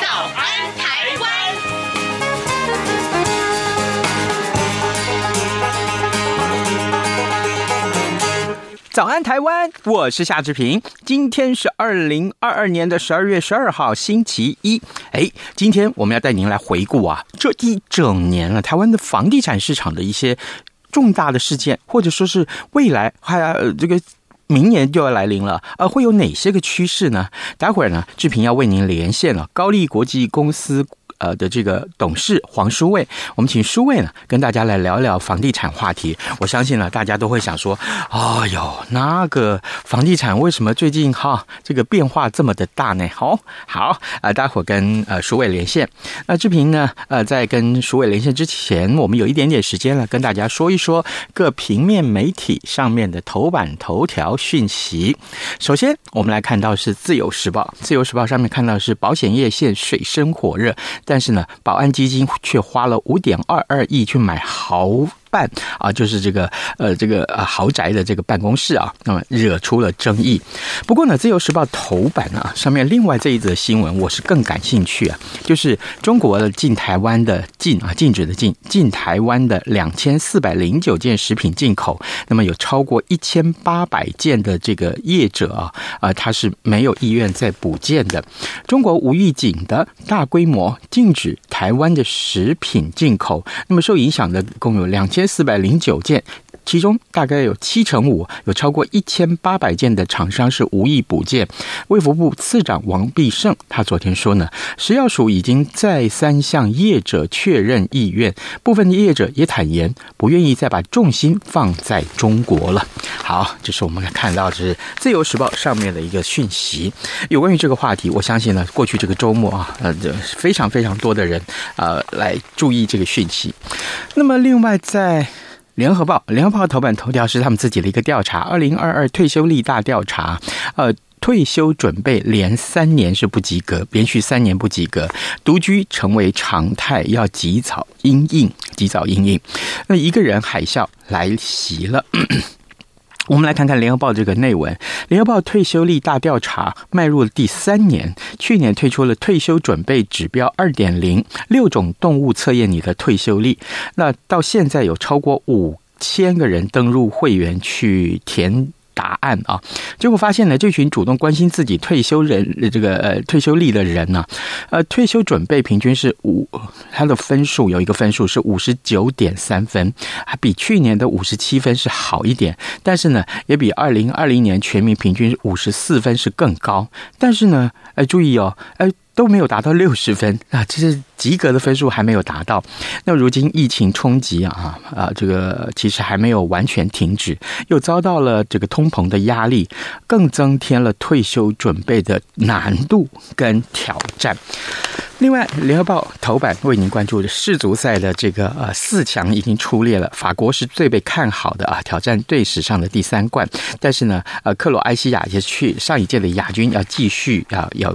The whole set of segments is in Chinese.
早安台湾》。早安台湾，我是夏志平。今天是二零二二年的十二月十二号，星期一。哎，今天我们要带您来回顾啊，这一整年了，台湾的房地产市场的一些重大的事件，或者说是未来还这个。明年就要来临了，呃，会有哪些个趋势呢？待会儿呢，志平要为您连线了高力国际公司。呃的这个董事黄书卫，我们请书卫呢跟大家来聊聊房地产话题。我相信呢，大家都会想说，哎呦，那个房地产为什么最近哈这个变化这么的大呢？好，好啊、待会儿跟呃书卫连线。那志平呢，呃，在跟书卫连线之前，我们有一点点时间了，跟大家说一说各平面媒体上面的头版头条讯息。首先，我们来看到是《自由时报》，《自由时报》上面看到是保险业现水深火热。但是呢，宝安基金却花了五点二二亿去买豪。办啊，就是这个呃，这个呃豪宅的这个办公室啊，那么惹出了争议。不过呢，《自由时报》头版啊上面另外这一则新闻，我是更感兴趣啊，就是中国的进台湾的禁啊，禁止的禁进台湾的两千四百零九件食品进口，那么有超过一千八百件的这个业者啊啊，他是没有意愿再补件的。中国无预警的大规模禁止台湾的食品进口，那么受影响的共有两千。四百零九件，其中大概有七成五，有超过一千八百件的厂商是无意补件。卫福部次长王必胜他昨天说呢，食药署已经再三向业者确认意愿，部分的业者也坦言不愿意再把重心放在中国了。好，这是我们看到的是《自由时报》上面的一个讯息。有关于这个话题，我相信呢，过去这个周末啊，呃，非常非常多的人呃来注意这个讯息。那么，另外在《联合报》，《联合报》头版头条是他们自己的一个调查，二零二二退休力大调查。呃，退休准备连三年是不及格，连续三年不及格，独居成为常态，要及早应应，及早应应。那一个人海啸来袭了。我们来看看《联合报》这个内文，《联合报》退休率大调查迈入了第三年，去年推出了退休准备指标二点零，六种动物测验你的退休率。那到现在有超过五千个人登入会员去填。答案啊，结果发现呢，这群主动关心自己退休人这个呃退休力的人呢，呃，退休准备平均是五，他的分数有一个分数是五十九点三分，还比去年的五十七分是好一点，但是呢，也比二零二零年全民平均五十四分是更高，但是呢，哎，注意哦，哎。都没有达到六十分啊，这是及格的分数还没有达到。那如今疫情冲击啊啊，这个其实还没有完全停止，又遭到了这个通膨的压力，更增添了退休准备的难度跟挑战。另外，《联合报》头版为您关注的世足赛的这个呃四强已经出列了，法国是最被看好的啊，挑战队史上的第三冠。但是呢，呃，克罗埃西亚也是去上一届的亚军，要继续要要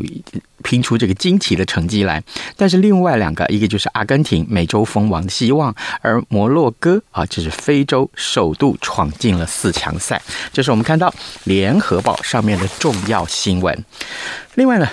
拼出这个惊奇的成绩来。但是另外两个，一个就是阿根廷，美洲封王的希望，而摩洛哥啊，就是非洲首度闯进了四强赛。这是我们看到《联合报》上面的重要新闻。另外呢。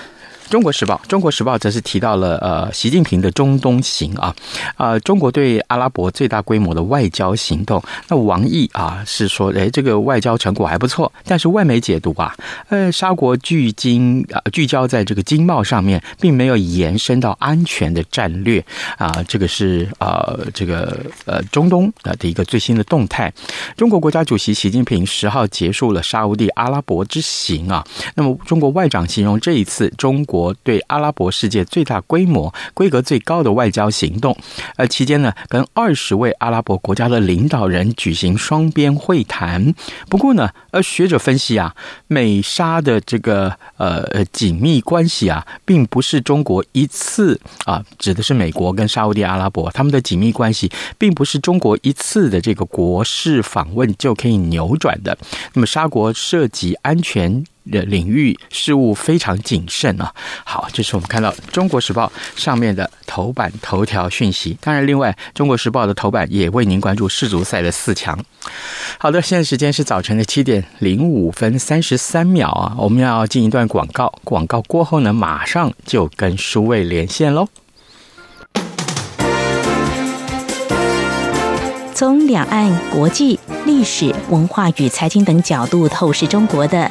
中国时报，中国时报则是提到了呃，习近平的中东行啊，呃，中国对阿拉伯最大规模的外交行动。那王毅啊是说，哎，这个外交成果还不错，但是外媒解读啊，呃，沙国聚精啊聚焦在这个经贸上面，并没有延伸到安全的战略啊，这个是呃这个呃中东啊的一个最新的动态。中国国家主席习近平十号结束了沙乌地阿拉伯之行啊，那么中国外长形容这一次中国。对阿拉伯世界最大规模、规格最高的外交行动。呃，期间呢，跟二十位阿拉伯国家的领导人举行双边会谈。不过呢，呃，学者分析啊，美沙的这个呃紧密关系啊，并不是中国一次啊，指的是美国跟沙乌地阿拉伯他们的紧密关系，并不是中国一次的这个国事访问就可以扭转的。那么沙国涉及安全的领域事务非常谨慎啊。好，这是我们看到《中国时报》上面的头版头条讯息。当然，另外《中国时报》的头版也为您关注世足赛的四强。好的，现在时间是早晨的七点零五分三十三秒啊，我们要进一段广告。广告过后呢，马上就跟书卫连线喽。从两岸、国际、历史文化与财经等角度透视中国的，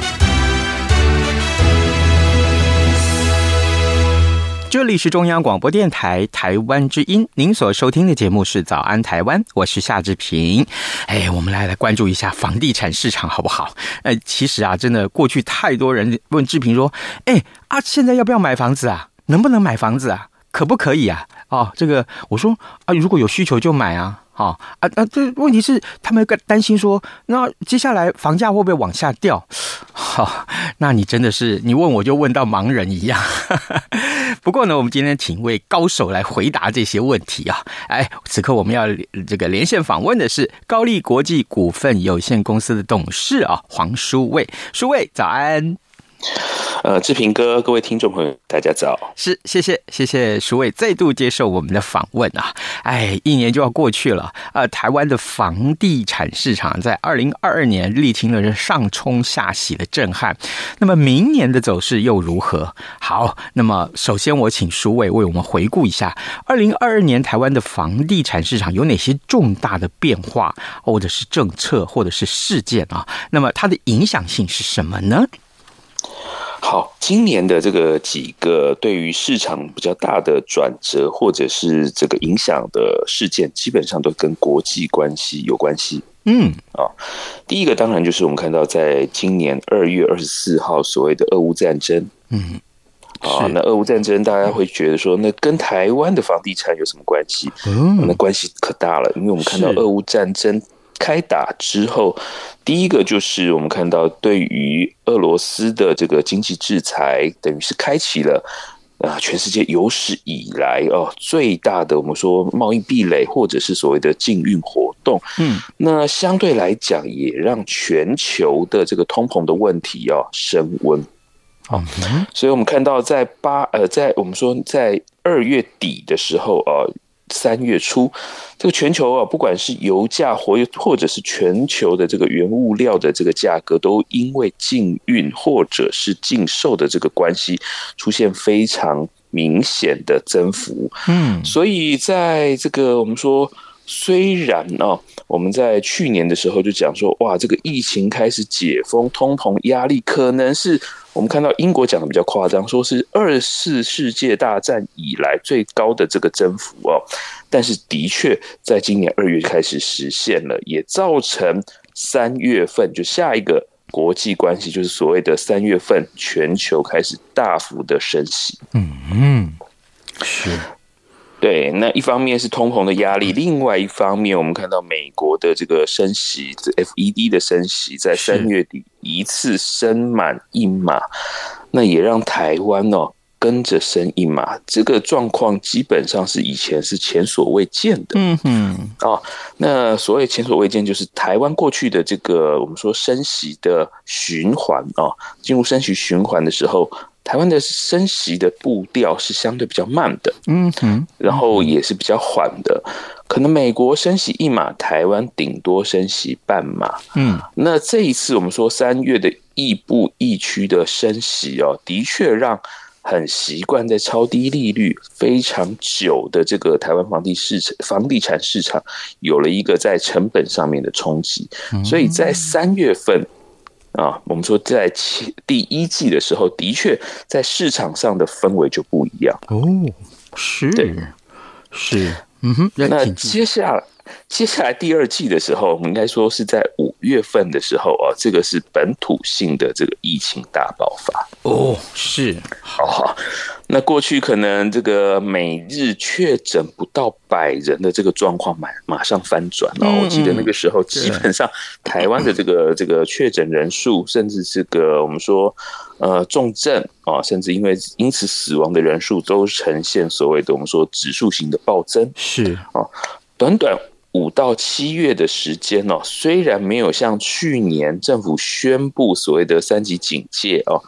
这里是中央广播电台台湾之音，您所收听的节目是《早安台湾》，我是夏志平。哎，我们来来关注一下房地产市场好不好？呃，其实啊，真的过去太多人问志平说：“哎啊，现在要不要买房子啊？能不能买房子啊？可不可以啊？”哦，这个我说啊，如果有需求就买啊。啊啊啊！这问题是他们担心说，那接下来房价会不会往下掉？好，那你真的是你问我就问到盲人一样。不过呢，我们今天请一位高手来回答这些问题啊！哎，此刻我们要这个连线访问的是高力国际股份有限公司的董事啊，黄书卫，书卫早安。呃，志平哥，各位听众朋友，大家早。是，谢谢，谢谢书卫再度接受我们的访问啊！哎，一年就要过去了，呃，台湾的房地产市场在二零二二年历经了上冲下洗的震撼，那么明年的走势又如何？好，那么首先我请书卫为我们回顾一下二零二二年台湾的房地产市场有哪些重大的变化，或者是政策，或者是事件啊？那么它的影响性是什么呢？好，今年的这个几个对于市场比较大的转折，或者是这个影响的事件，基本上都跟国际关系有关系。嗯，啊，第一个当然就是我们看到，在今年二月二十四号所谓的俄乌战争。嗯，啊，那俄乌战争大家会觉得说，那跟台湾的房地产有什么关系？嗯，那关系可大了，因为我们看到俄乌战争。开打之后，第一个就是我们看到，对于俄罗斯的这个经济制裁，等于是开启了啊，全世界有史以来哦最大的我们说贸易壁垒，或者是所谓的禁运活动。嗯，那相对来讲，也让全球的这个通膨的问题要升温。好，所以我们看到在八呃，在我们说在二月底的时候啊。三月初，这个全球啊，不管是油价或或者是全球的这个原物料的这个价格，都因为禁运或者是禁售的这个关系，出现非常明显的增幅。嗯，所以在这个我们说。虽然啊，我们在去年的时候就讲说，哇，这个疫情开始解封，通膨压力可能是我们看到英国讲的比较夸张，说是二次世界大战以来最高的这个增幅哦。但是的确，在今年二月开始实现了，也造成三月份就下一个国际关系，就是所谓的三月份全球开始大幅的升息。嗯，是。对，那一方面是通膨的压力，另外一方面，我们看到美国的这个升息，FED 的升息，在三月底一次升满一码，那也让台湾哦跟着升一码，这个状况基本上是以前是前所未见的。嗯嗯，哦，那所谓前所未见，就是台湾过去的这个我们说升息的循环啊，进入升息循环的时候。台湾的升息的步调是相对比较慢的，嗯哼，然后也是比较缓的。可能美国升息一码，台湾顶多升息半码，嗯。那这一次我们说三月的亦步亦趋的升息哦，的确让很习惯在超低利率非常久的这个台湾房地市场、房地产市场有了一个在成本上面的冲击，所以在三月份。啊，我们说在前第一季的时候，的确在市场上的氛围就不一样哦，是，对，是，嗯哼，那接下来。接下来第二季的时候，我们应该说是在五月份的时候啊，这个是本土性的这个疫情大爆发哦，是，好好。那过去可能这个每日确诊不到百人的这个状况，马马上翻转了。嗯、我记得那个时候，基本上台湾的这个这个确诊人数，甚至这个我们说呃重症啊，甚至因为因此死亡的人数，都呈现所谓的我们说指数型的暴增。是啊，短短。五到七月的时间哦，虽然没有像去年政府宣布所谓的三级警戒哦，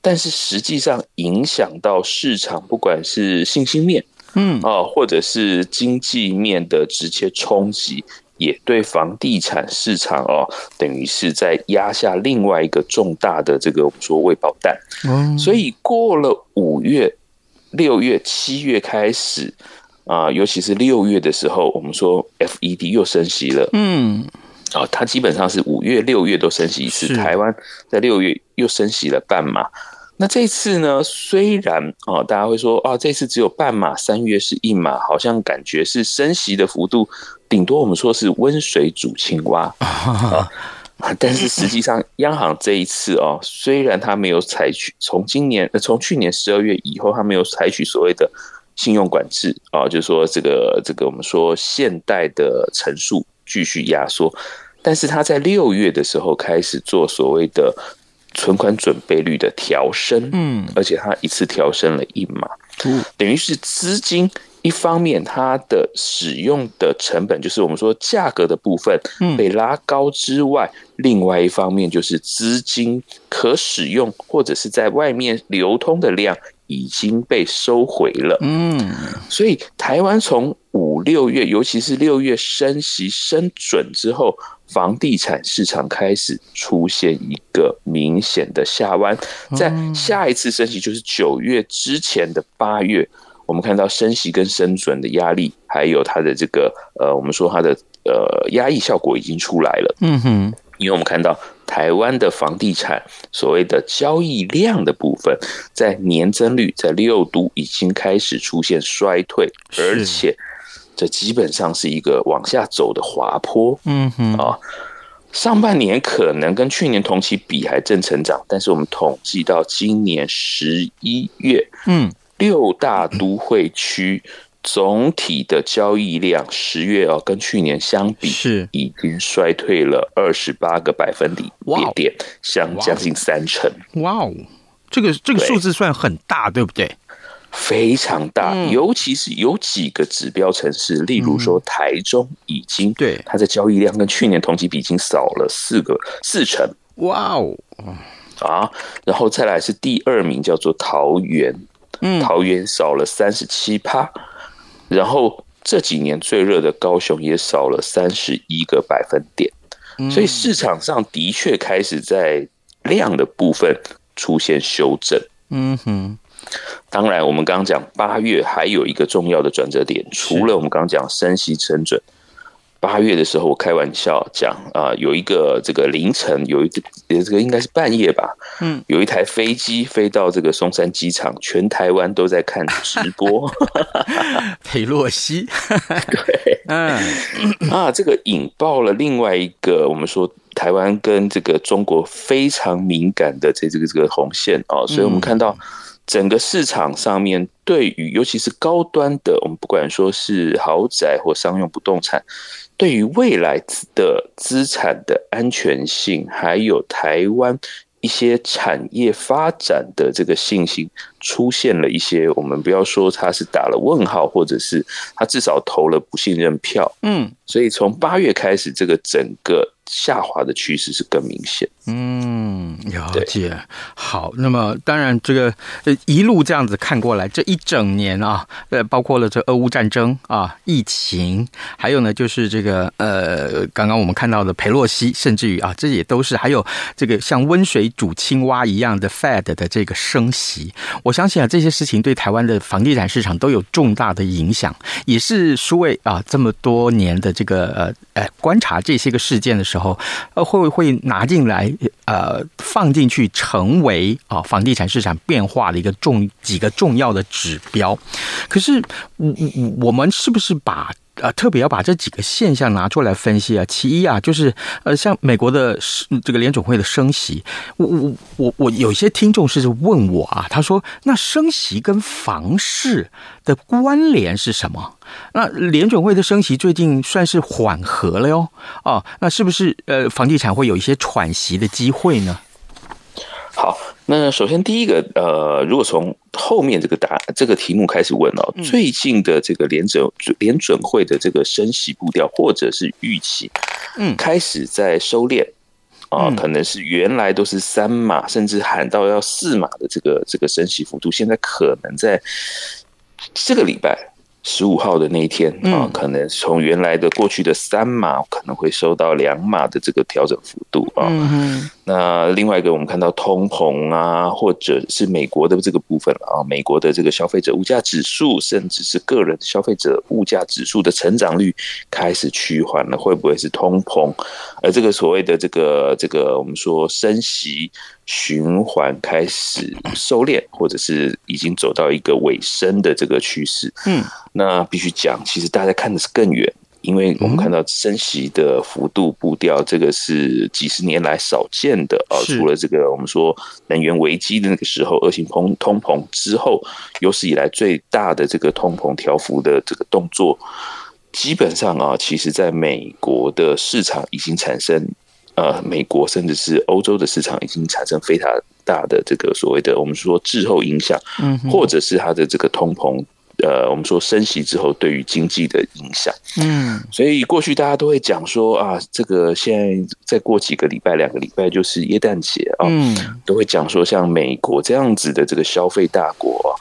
但是实际上影响到市场，不管是信心面，嗯啊，或者是经济面的直接冲击，也对房地产市场哦，等于是在压下另外一个重大的这个我们说未爆弹。嗯，所以过了五月、六月、七月开始。啊，尤其是六月的时候，我们说 FED 又升息了。嗯，啊，它基本上是五月、六月都升息一次。台湾在六月又升息了半码。那这次呢？虽然啊，大家会说啊，这次只有半码，三月是一码，好像感觉是升息的幅度，顶多我们说是温水煮青蛙 啊。但是实际上，央行这一次哦，虽然它没有采取从今年、从去年十二月以后，它没有采取所谓的。信用管制啊，就是说这个这个我们说现代的成数继续压缩，但是他在六月的时候开始做所谓的存款准备率的调升，嗯，而且他一次调升了一码，嗯，等于是资金一方面它的使用的成本，就是我们说价格的部分被拉高之外，另外一方面就是资金可使用或者是在外面流通的量。已经被收回了，嗯，所以台湾从五六月，尤其是六月升息升准之后，房地产市场开始出现一个明显的下弯。在下一次升息，就是九月之前的八月，我们看到升息跟升准的压力，还有它的这个呃，我们说它的呃压抑效果已经出来了。嗯哼，因为我们看到。台湾的房地产所谓的交易量的部分，在年增率在六都已经开始出现衰退，而且这基本上是一个往下走的滑坡。嗯哼啊，上半年可能跟去年同期比还正成长，但是我们统计到今年十一月，嗯，六大都会区。总体的交易量十月哦，跟去年相比是。已经衰退了二十八个百分点，点相将近三成。哇哦，这个这个数字算很大，对不对？非常大，尤其是有几个指标城市，例如说台中，已经对。它的交易量跟去年同期比已经少了四个四成。哇哦，啊，然后再来是第二名叫做桃园，嗯，桃园少了三十七趴。然后这几年最热的高雄也少了三十一个百分点，所以市场上的确开始在量的部分出现修正。嗯哼，当然我们刚刚讲八月还有一个重要的转折点，除了我们刚刚讲升息成准，八月的时候，我开玩笑讲啊、呃，有一个这个凌晨，有一个这个应该是半夜吧，嗯，有一台飞机飞到这个松山机场，全台湾都在看直播。裴洛西，对，嗯啊，这个引爆了另外一个我们说台湾跟这个中国非常敏感的这这个这个红线啊，所以我们看到。整个市场上面，对于尤其是高端的，我们不管说是豪宅或商用不动产，对于未来的资产的安全性，还有台湾一些产业发展的这个信心，出现了一些，我们不要说他是打了问号，或者是他至少投了不信任票。嗯，所以从八月开始，这个整个。下滑的趋势是更明显。嗯，了解。好，那么当然，这个呃一路这样子看过来，这一整年啊，呃，包括了这俄乌战争啊、疫情，还有呢，就是这个呃，刚刚我们看到的佩洛西，甚至于啊，这也都是还有这个像温水煮青蛙一样的 Fed 的这个升息。我相信啊，这些事情对台湾的房地产市场都有重大的影响，也是数位啊这么多年的这个呃呃观察这些个事件的时候。后，呃，会会拿进来，呃，放进去，成为啊房地产市场变化的一个重几个重要的指标？可是，我我我们是不是把？啊，特别要把这几个现象拿出来分析啊。其一啊，就是呃，像美国的这个联准会的升息，我我我我有些听众是问我啊，他说，那升息跟房市的关联是什么？那联准会的升息最近算是缓和了哟，哦，那是不是呃房地产会有一些喘息的机会呢？好。那首先第一个，呃，如果从后面这个答这个题目开始问哦，最近的这个联准联准会的这个升息步调或者是预期，嗯，开始在收敛啊，可能是原来都是三码，甚至喊到要四码的这个这个升息幅度，现在可能在这个礼拜。十五号的那一天啊，可能从原来的过去的三码，可能会收到两码的这个调整幅度啊。那另外一个，我们看到通膨啊，或者是美国的这个部分啊，美国的这个消费者物价指数，甚至是个人消费者物价指数的成长率开始趋缓了，会不会是通膨？而这个所谓的这个这个，我们说升息。循环开始收敛，或者是已经走到一个尾声的这个趋势。嗯，那必须讲，其实大家看的是更远，因为我们看到升息的幅度步调，这个是几十年来少见的啊。除了这个我们说能源危机的那个时候，恶性通通膨之后，有史以来最大的这个通膨调幅的这个动作，基本上啊，其实在美国的市场已经产生。呃，美国甚至是欧洲的市场已经产生非常大的这个所谓的我们说滞后影响，嗯，或者是它的这个通膨，呃，我们说升息之后对于经济的影响，嗯，所以过去大家都会讲说啊，这个现在再过几个礼拜、两个礼拜就是耶诞节啊，嗯，都会讲说像美国这样子的这个消费大国，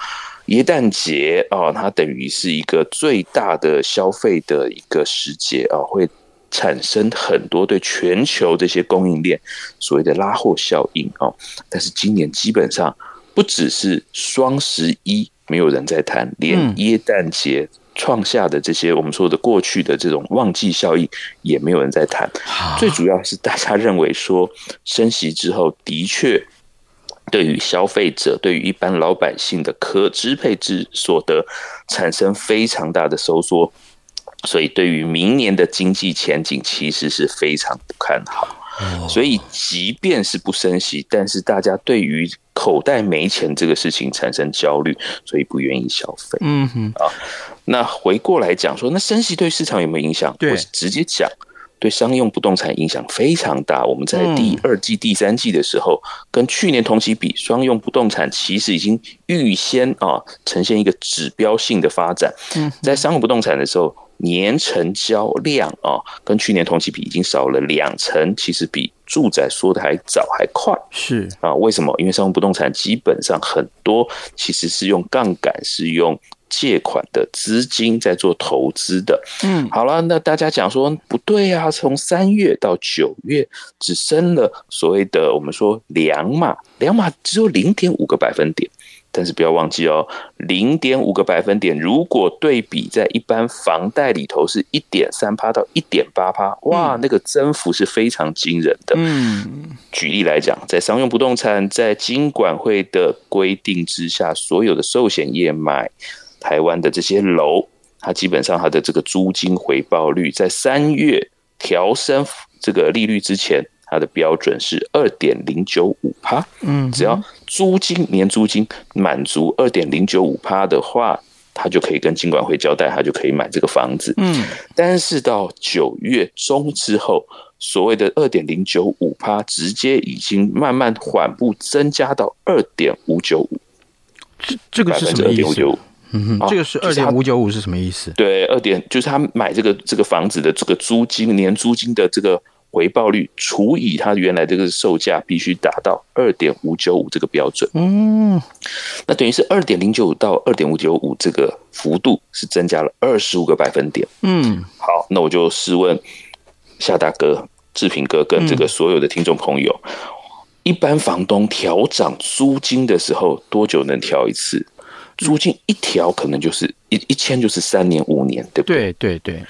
耶诞节啊，它等于是一个最大的消费的一个时节啊，会。产生很多对全球这些供应链所谓的拉货效应哦，但是今年基本上不只是双十一没有人在谈，连耶诞节创下的这些我们说的过去的这种旺季效应也没有人在谈。最主要是大家认为说升息之后的确对于消费者、对于一般老百姓的可支配之所得产生非常大的收缩。所以，对于明年的经济前景，其实是非常不看好。所以，即便是不升息，但是大家对于口袋没钱这个事情产生焦虑，所以不愿意消费。嗯哼啊，那回过来讲说，那升息对市场有没有影响？对，我直接讲，对商用不动产影响非常大。我们在第二季、第三季的时候，跟去年同期比，商用不动产其实已经预先啊呈现一个指标性的发展。在商用不动产的时候。年成交量啊，跟去年同期比已经少了两成，其实比住宅说的还早还快。是啊，为什么？因为商用不动产基本上很多其实是用杠杆，是用借款的资金在做投资的。嗯，好了，那大家讲说不对啊，从三月到九月只升了所谓的我们说两码，两码只有零点五个百分点。但是不要忘记哦，零点五个百分点，如果对比在一般房贷里头是一点三趴到一点八趴，哇，那个增幅是非常惊人的。嗯，举例来讲，在商用不动产在金管会的规定之下，所有的寿险业买台湾的这些楼，它基本上它的这个租金回报率，在三月调升这个利率之前。它的标准是二点零九五趴，嗯，只要租金年租金满足二点零九五趴的话，他就可以跟金管会交代，他就可以买这个房子，嗯。但是到九月中之后，所谓的二点零九五趴，直接已经慢慢缓步增加到二点五九五，这这个是什么意思？嗯哼，这个是二点五九五是什么意思？对，二点就是他买这个这个房子的这个租金年租金的这个。回报率除以它原来这个售价，必须达到二点五九五这个标准。嗯，那等于是二点零九五到二点五九五这个幅度是增加了二十五个百分点。嗯，好，那我就试问夏大哥、志平哥跟这个所有的听众朋友，嗯、一般房东调涨租金的时候，多久能调一次？租金一调可能就是一一签就是三年五年，对不对？对对对。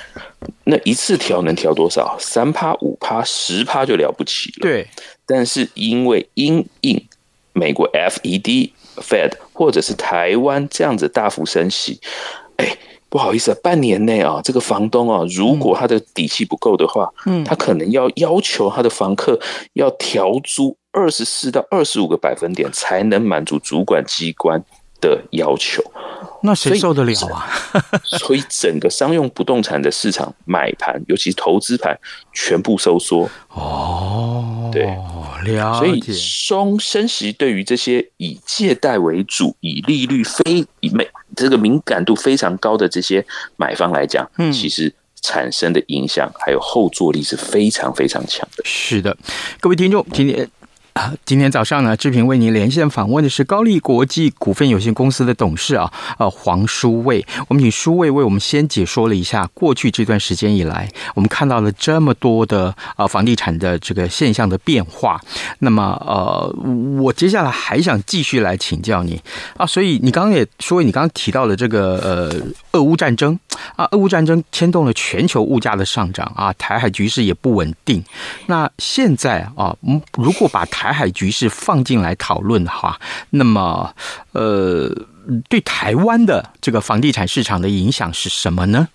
那一次调能调多少？三趴五趴十趴就了不起了。对。但是因为因应美国 FED Fed 或者是台湾这样子大幅升息，哎，不好意思啊，半年内啊，这个房东啊，如果他的底气不够的话，嗯，他可能要要求他的房客要调租二十四到二十五个百分点，才能满足主管机关的要求，那谁受得了啊？所以整个商用不动产的市场买盘，尤其投资盘，全部收缩。哦，对，了解。所以松升息对于这些以借贷为主、以利率非以美这个敏感度非常高的这些买方来讲，嗯，其实产生的影响还有后坐力是非常非常强的。是的，各位听众，今天。啊，今天早上呢，志平为您连线访问的是高丽国际股份有限公司的董事啊，呃，黄书卫。我们请书卫为我们先解说了一下过去这段时间以来，我们看到了这么多的呃房地产的这个现象的变化。那么呃，我接下来还想继续来请教你啊，所以你刚刚也说，你刚刚提到了这个呃，俄乌战争啊，俄乌战争牵动了全球物价的上涨啊，台海局势也不稳定。那现在啊，嗯，如果把台台海局势放进来讨论的话，那么呃，对台湾的这个房地产市场的影响是什么呢？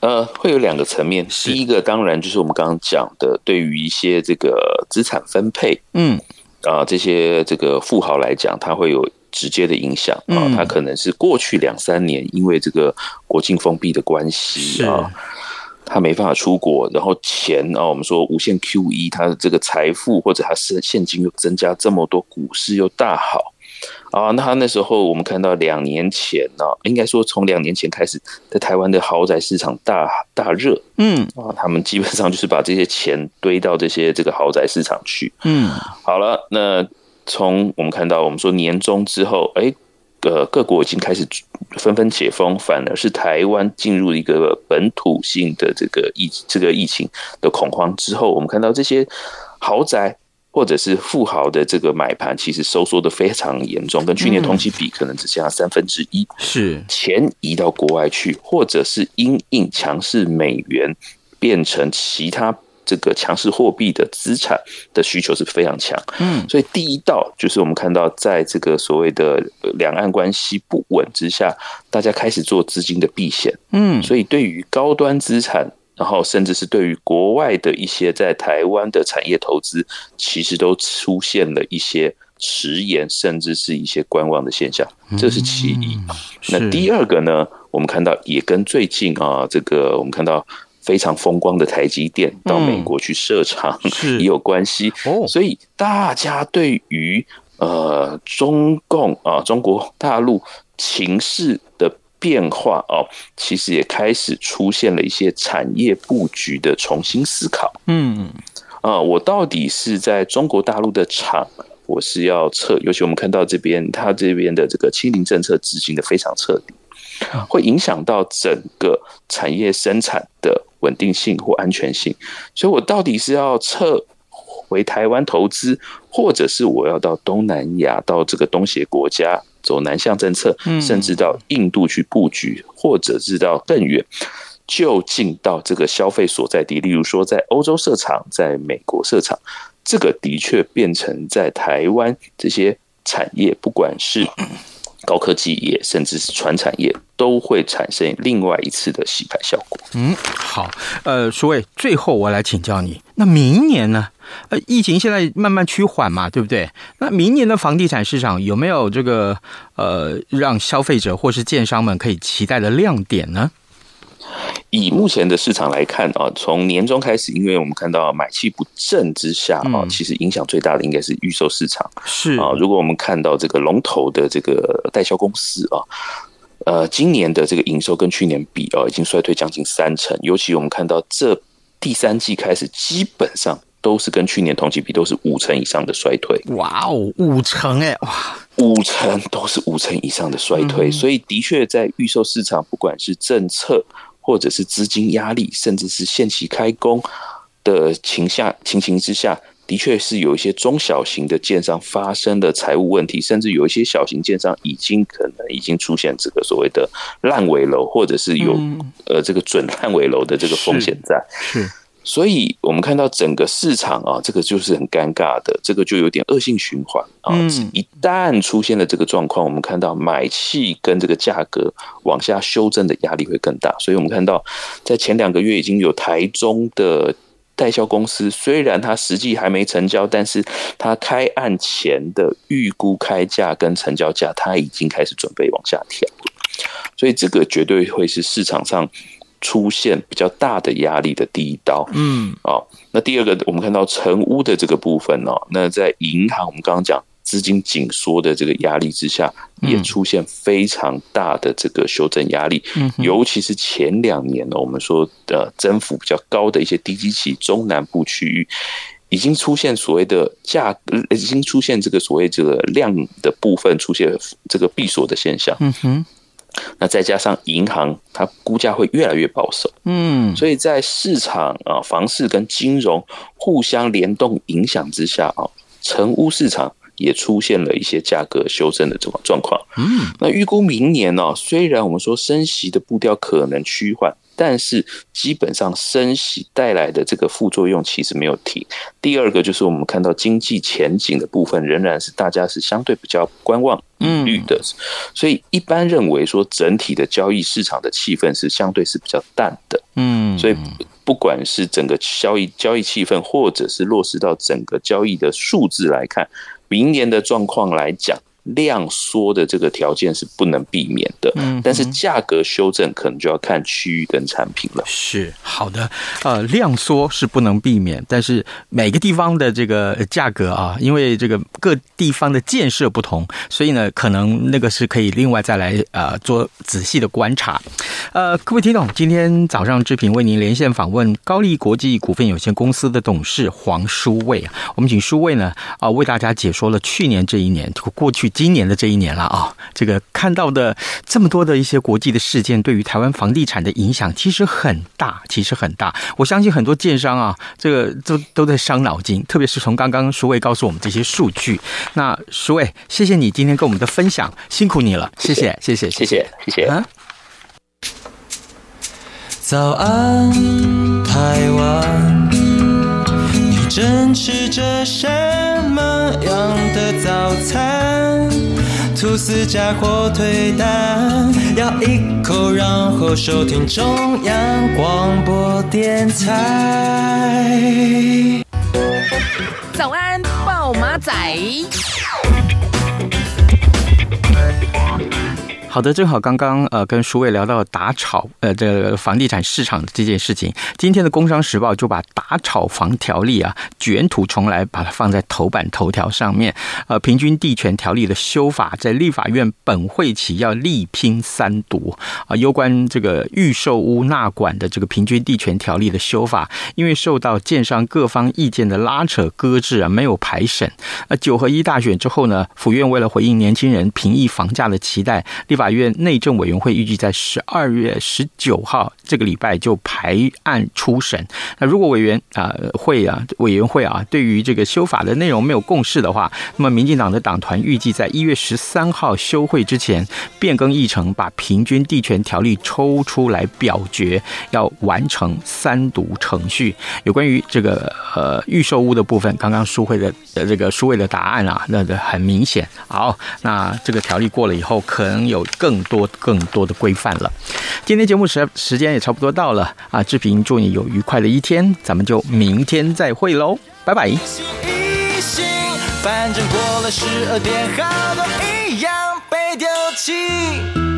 呃，会有两个层面。第一个当然就是我们刚刚讲的，对于一些这个资产分配，嗯，啊、呃，这些这个富豪来讲，它会有直接的影响啊。它可能是过去两三年因为这个国境封闭的关系啊。他没办法出国，然后钱啊，我们说无限 QE，他的这个财富或者他是现金又增加这么多，股市又大好啊。那他那时候我们看到两年前呢，应该说从两年前开始，在台湾的豪宅市场大大热，嗯啊，他们基本上就是把这些钱堆到这些这个豪宅市场去，嗯，好了，那从我们看到我们说年终之后，哎。呃，各国已经开始纷纷解封，反而是台湾进入一个本土性的这个疫这个疫情的恐慌之后，我们看到这些豪宅或者是富豪的这个买盘，其实收缩的非常严重，跟去年同期比，可能只剩下三分之一。是钱移到国外去，或者是因应强势美元变成其他。这个强势货币的资产的需求是非常强，嗯，所以第一道就是我们看到，在这个所谓的两岸关系不稳之下，大家开始做资金的避险，嗯，所以对于高端资产，然后甚至是对于国外的一些在台湾的产业投资，其实都出现了一些迟延，甚至是一些观望的现象，这是其一。那第二个呢，我们看到也跟最近啊，这个我们看到。非常风光的台积电到美国去设厂 也有关系，哦。所以大家对于呃中共啊中国大陆情势的变化哦，其实也开始出现了一些产业布局的重新思考。嗯。啊，我到底是在中国大陆的厂，我是要撤，尤其我们看到这边他这边的这个清零政策执行的非常彻底，会影响到整个产业生产的稳定性或安全性，所以我到底是要撤回台湾投资，或者是我要到东南亚，到这个东协国家走南向政策，甚至到印度去布局，或者是到更远，就近到这个消费所在地，例如说在欧洲设厂，在美国设厂，这个的确变成在台湾这些产业，不管是。高科技业甚至是传产业都会产生另外一次的洗牌效果。嗯，好，呃，苏伟，最后我来请教你，那明年呢？呃，疫情现在慢慢趋缓嘛，对不对？那明年的房地产市场有没有这个呃，让消费者或是建商们可以期待的亮点呢？以目前的市场来看啊，从年中开始，因为我们看到买气不振之下啊，其实影响最大的应该是预售市场。是啊，如果我们看到这个龙头的这个代销公司啊，呃，今年的这个营收跟去年比啊，已经衰退将近三成。尤其我们看到这第三季开始，基本上都是跟去年同期比都是五成以上的衰退。哇哦，五成哎，哇，五成都是五成以上的衰退。所以的确在预售市场，不管是政策。或者是资金压力，甚至是限期开工的情下情形之下，的确是有一些中小型的建商发生的财务问题，甚至有一些小型建商已经可能已经出现这个所谓的烂尾楼，或者是有呃这个准烂尾楼的这个风险在。是。是所以，我们看到整个市场啊，这个就是很尴尬的，这个就有点恶性循环啊。一旦出现了这个状况，我们看到买气跟这个价格往下修正的压力会更大。所以我们看到，在前两个月已经有台中的代销公司，虽然它实际还没成交，但是它开案前的预估开价跟成交价，它已经开始准备往下调。所以，这个绝对会是市场上。出现比较大的压力的第一刀，嗯，哦，那第二个，我们看到成屋的这个部分哦，那在银行，我们刚刚讲资金紧缩的这个压力之下，也出现非常大的这个修正压力，嗯，尤其是前两年呢，我们说的增幅比较高的一些低基期中南部区域，已经出现所谓的价，已经出现这个所谓这个量的部分出现这个闭锁的现象，嗯哼。那再加上银行，它估价会越来越保守，嗯，所以在市场啊，房市跟金融互相联动影响之下啊，成屋市场也出现了一些价格修正的这种状况，嗯，那预估明年呢，虽然我们说升息的步调可能趋缓。但是基本上升息带来的这个副作用其实没有停。第二个就是我们看到经济前景的部分仍然是大家是相对比较观望疑虑的，所以一般认为说整体的交易市场的气氛是相对是比较淡的。嗯，所以不管是整个交易交易气氛，或者是落实到整个交易的数字来看，明年的状况来讲。量缩的这个条件是不能避免的，嗯，但是价格修正可能就要看区域跟产品了。是好的，呃，量缩是不能避免，但是每个地方的这个价格啊，因为这个各地方的建设不同，所以呢，可能那个是可以另外再来呃做仔细的观察。呃，各位听众，今天早上志平为您连线访问高力国际股份有限公司的董事黄书卫，我们请书卫呢啊、呃、为大家解说了去年这一年这个过去。今年的这一年了啊，这个看到的这么多的一些国际的事件，对于台湾房地产的影响其实很大，其实很大。我相信很多建商啊，这个都都在伤脑筋，特别是从刚刚书卫告诉我们这些数据。那书卫，谢谢你今天跟我们的分享，辛苦你了，谢谢，谢谢，谢谢，谢谢。啊早安，台湾，你正吃着什么样的早餐？吐司加火腿蛋，咬一口，然后收听中央广播电台。早安，报马仔。好的，正好刚刚呃跟书卫聊到打炒呃这个房地产市场的这件事情，今天的《工商时报》就把打炒房条例啊卷土重来，把它放在头版头条上面。呃，平均地权条例的修法在立法院本会期要力拼三读啊。有关这个预售屋纳管的这个平均地权条例的修法，因为受到建商各方意见的拉扯搁置啊，没有排审。呃，九合一大选之后呢，府院为了回应年轻人平抑房价的期待，立法院内政委员会预计在十二月十九号这个礼拜就排案初审。那如果委员啊会啊委员会啊对于这个修法的内容没有共识的话，那么民进党的党团预计在一月十三号休会之前变更议程，把平均地权条例抽出来表决，要完成三读程序。有关于这个呃预售屋的部分，刚刚书会的呃这个书会的答案啊，那个很明显。好，那这个条例过了以后，可能有更多更多的规范了。今天节目时时间也差不多到了啊，志平祝你有愉快的一天，咱们就明天再会喽，拜拜。反正过了十二点，好多一样被丢弃。